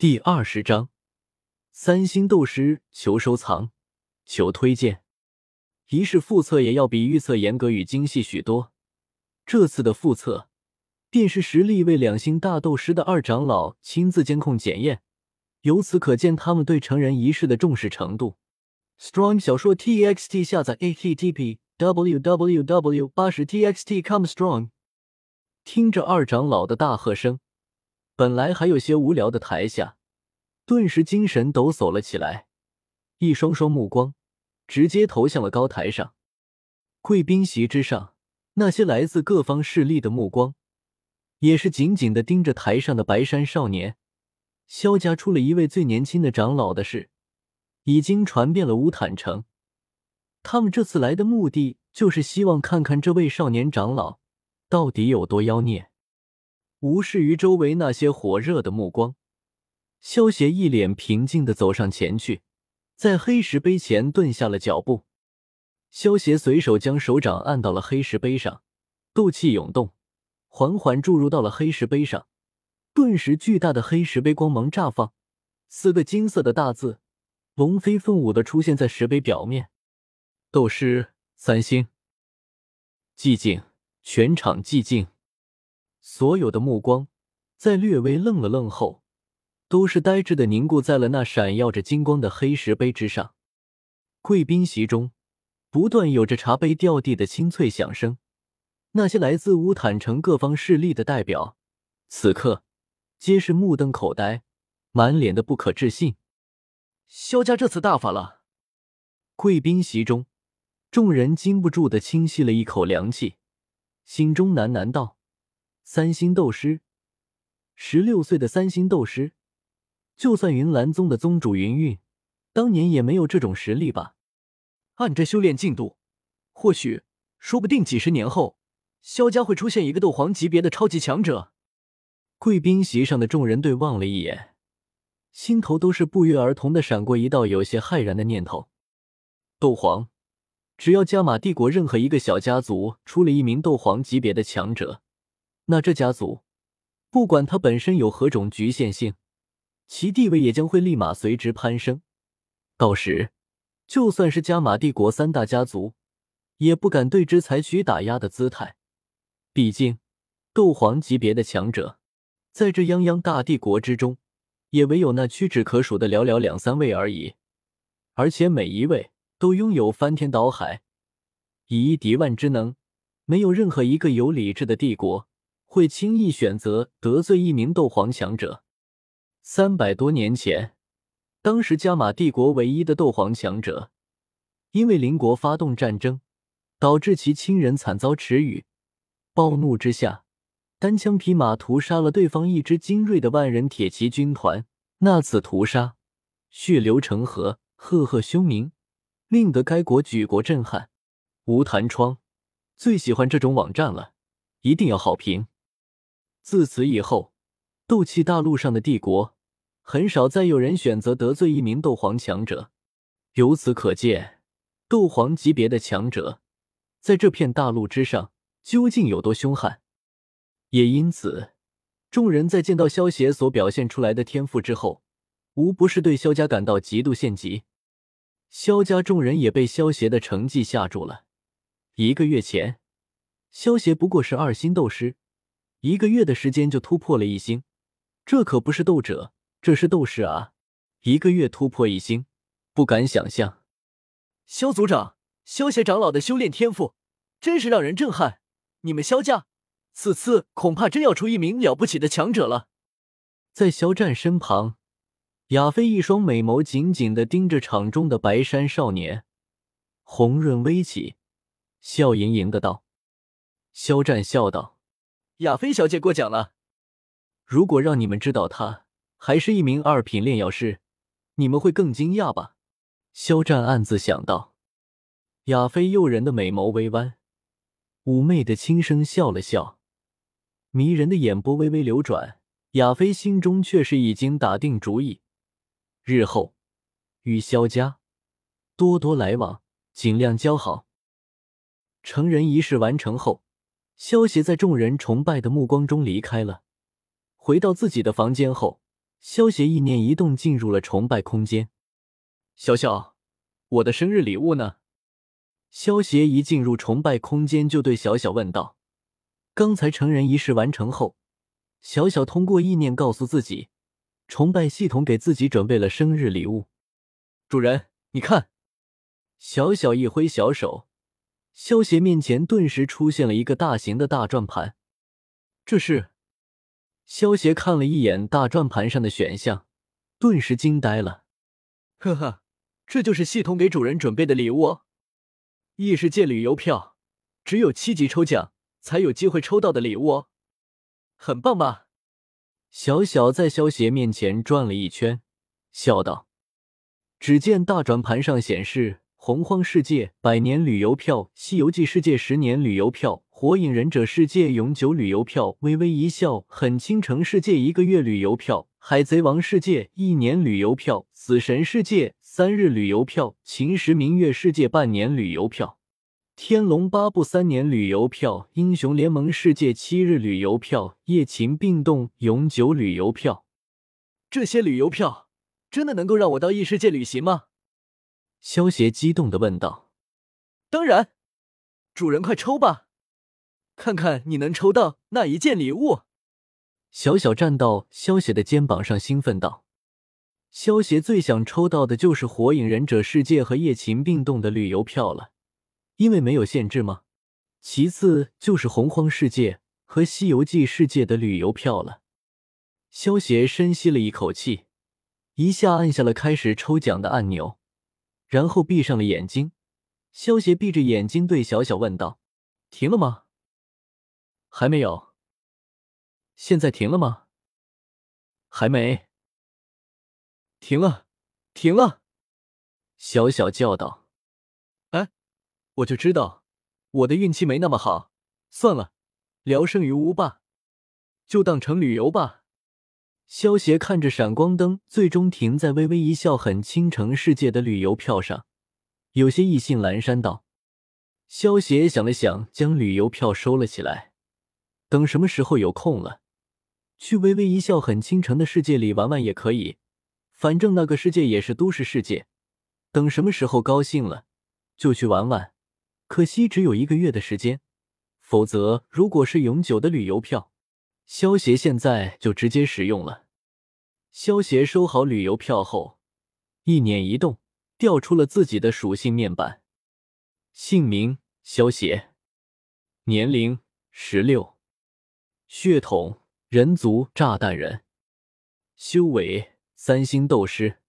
第二十章，三星斗师求收藏，求推荐。仪式复测也要比预测严格与精细许多。这次的复测，便是实力为两星大斗师的二长老亲自监控检验，由此可见他们对成人仪式的重视程度。Strong 小说 TXT 下载 http www 八十 txt come strong。听着二长老的大喝声。本来还有些无聊的台下，顿时精神抖擞了起来，一双双目光直接投向了高台上。贵宾席之上，那些来自各方势力的目光也是紧紧的盯着台上的白山少年。萧家出了一位最年轻的长老的事，已经传遍了乌坦城。他们这次来的目的，就是希望看看这位少年长老到底有多妖孽。无视于周围那些火热的目光，萧协一脸平静的走上前去，在黑石碑前顿下了脚步。萧协随手将手掌按到了黑石碑上，斗气涌动，缓缓注入到了黑石碑上，顿时巨大的黑石碑光芒绽放，四个金色的大字龙飞凤舞的出现在石碑表面。斗师三星。寂静，全场寂静。所有的目光在略微愣了愣后，都是呆滞的凝固在了那闪耀着金光的黑石碑之上。贵宾席中不断有着茶杯掉地的清脆响声。那些来自乌坦城各方势力的代表，此刻皆是目瞪口呆，满脸的不可置信。萧家这次大发了！贵宾席中，众人禁不住的轻吸了一口凉气，心中喃喃道。三星斗师，十六岁的三星斗师，就算云岚宗的宗主云韵，当年也没有这种实力吧？按这修炼进度，或许，说不定几十年后，萧家会出现一个斗皇级别的超级强者。贵宾席上的众人对望了一眼，心头都是不约而同的闪过一道有些骇然的念头：斗皇，只要加玛帝国任何一个小家族出了一名斗皇级别的强者。那这家族，不管他本身有何种局限性，其地位也将会立马随之攀升。到时，就算是加玛帝国三大家族，也不敢对之采取打压的姿态。毕竟，斗皇级别的强者，在这泱泱大帝国之中，也唯有那屈指可数的寥寥两三位而已。而且每一位都拥有翻天倒海、以一敌万之能，没有任何一个有理智的帝国。会轻易选择得罪一名斗皇强者。三百多年前，当时加玛帝国唯一的斗皇强者，因为邻国发动战争，导致其亲人惨遭耻辱，暴怒之下，单枪匹马屠杀了对方一支精锐的万人铁骑军团。那次屠杀，血流成河，赫赫凶名，令得该国举国震撼。无弹窗最喜欢这种网站了，一定要好评。自此以后，斗气大陆上的帝国很少再有人选择得罪一名斗皇强者。由此可见，斗皇级别的强者在这片大陆之上究竟有多凶悍。也因此，众人在见到萧协所表现出来的天赋之后，无不是对萧家感到极度羡极。萧家众人也被萧协的成绩吓住了。一个月前，萧协不过是二星斗师。一个月的时间就突破了一星，这可不是斗者，这是斗士啊！一个月突破一星，不敢想象。萧族长、萧协长老的修炼天赋真是让人震撼。你们萧家此次恐怕真要出一名了不起的强者了。在肖战身旁，亚飞一双美眸紧紧的盯着场中的白山少年，红润微起，笑盈盈的道：“肖战笑道。”亚菲小姐过奖了。如果让你们知道她还是一名二品炼药师，你们会更惊讶吧？肖战暗自想到。亚菲诱人的美眸微弯，妩媚的轻声笑了笑，迷人的眼波微微流转。亚菲心中却是已经打定主意，日后与萧家多多来往，尽量交好。成人仪式完成后。萧协在众人崇拜的目光中离开了。回到自己的房间后，萧协意念一动，进入了崇拜空间。小小，我的生日礼物呢？萧协一进入崇拜空间，就对小小问道：“刚才成人仪式完成后，小小通过意念告诉自己，崇拜系统给自己准备了生日礼物。主人，你看。”小小一挥小手，萧协面前顿时出现了一个大型的大转盘。这是？萧协看了一眼大转盘上的选项，顿时惊呆了。呵呵，这就是系统给主人准备的礼物。哦异世界旅游票，只有七级抽奖才有机会抽到的礼物，哦很棒吧？小小在萧协面前转了一圈，笑道。只见大转盘上显示：洪荒世界百年旅游票、西游记世界十年旅游票、火影忍者世界永久旅游票、微微一笑很倾城世界一个月旅游票、海贼王世界一年旅游票、死神世界。三日旅游票，秦时明月世界半年旅游票，天龙八部三年旅游票，英雄联盟世界七日旅游票，夜勤并动永久旅游票。这些旅游票真的能够让我到异世界旅行吗？萧协激动的问道。当然，主人快抽吧，看看你能抽到哪一件礼物。小小站到萧协的肩膀上，兴奋道。萧协最想抽到的就是《火影忍者世界》和《夜勤并动》的旅游票了，因为没有限制吗？其次就是《洪荒世界》和《西游记世界》的旅游票了。萧协深吸了一口气，一下按下了开始抽奖的按钮，然后闭上了眼睛。萧邪闭着眼睛对小小问道：“停了吗？”“还没有。”“现在停了吗？”“还没。”停了，停了！小小叫道：“哎，我就知道我的运气没那么好，算了，聊胜于无吧，就当成旅游吧。”萧协看着闪光灯，最终停在“微微一笑很倾城世界”的旅游票上，有些意兴阑珊道：“萧协想了想，将旅游票收了起来，等什么时候有空了，去“微微一笑很倾城”的世界里玩玩也可以。”反正那个世界也是都市世界，等什么时候高兴了就去玩玩。可惜只有一个月的时间，否则如果是永久的旅游票，萧协现在就直接使用了。萧协收好旅游票后，意念一动，调出了自己的属性面板：姓名萧协，年龄十六，血统人族炸弹人，修为。三星斗师，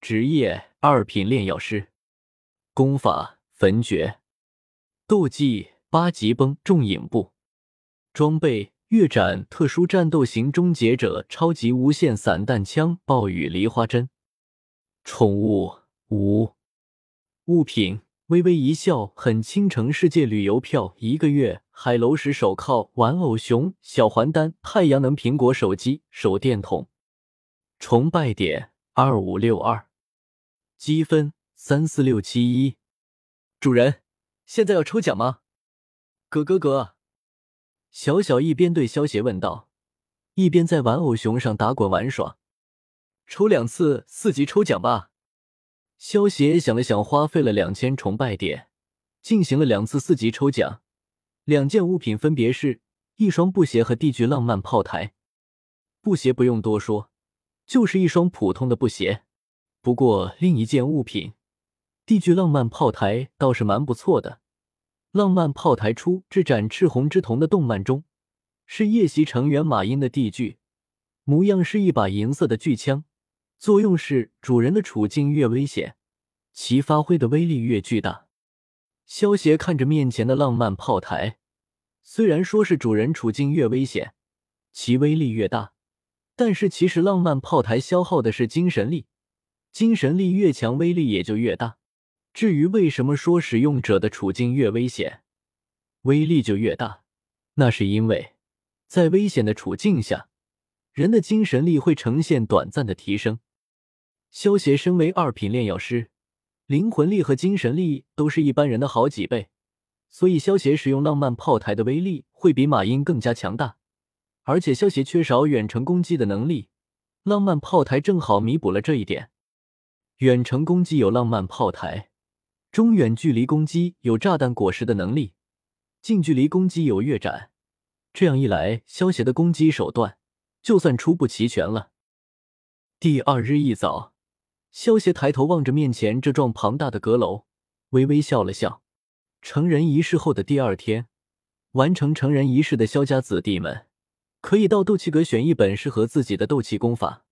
职业二品炼药师，功法焚诀，斗技八级崩重影步，装备月斩特殊战斗型终结者超级无限散弹枪暴雨梨花针，宠物无物品微微一笑很倾城世界旅游票一个月海楼石手铐玩偶熊小环丹太阳能苹果手机手电筒。崇拜点二五六二，积分三四六七一。主人，现在要抽奖吗？咯咯咯！小小一边对萧协问道，一边在玩偶熊上打滚玩耍。抽两次四级抽奖吧。萧协想了想，花费了两千崇拜点，进行了两次四级抽奖。两件物品分别是一双布鞋和地具浪漫炮台。布鞋不用多说。就是一双普通的布鞋，不过另一件物品地具浪漫炮台倒是蛮不错的。浪漫炮台出自《斩赤红之瞳》的动漫中，是夜袭成员马英的地具，模样是一把银色的巨枪，作用是主人的处境越危险，其发挥的威力越巨大。萧协看着面前的浪漫炮台，虽然说是主人处境越危险，其威力越大。但是其实浪漫炮台消耗的是精神力，精神力越强，威力也就越大。至于为什么说使用者的处境越危险，威力就越大，那是因为在危险的处境下，人的精神力会呈现短暂的提升。萧协身为二品炼药师，灵魂力和精神力都是一般人的好几倍，所以萧协使用浪漫炮台的威力会比马英更加强大。而且萧协缺少远程攻击的能力，浪漫炮台正好弥补了这一点。远程攻击有浪漫炮台，中远距离攻击有炸弹果实的能力，近距离攻击有月斩。这样一来，萧协的攻击手段就算初步齐全了。第二日一早，萧协抬头望着面前这幢庞大的阁楼，微微笑了笑。成人仪式后的第二天，完成成人仪式的萧家子弟们可以到斗气阁选一本适合自己的斗气功法。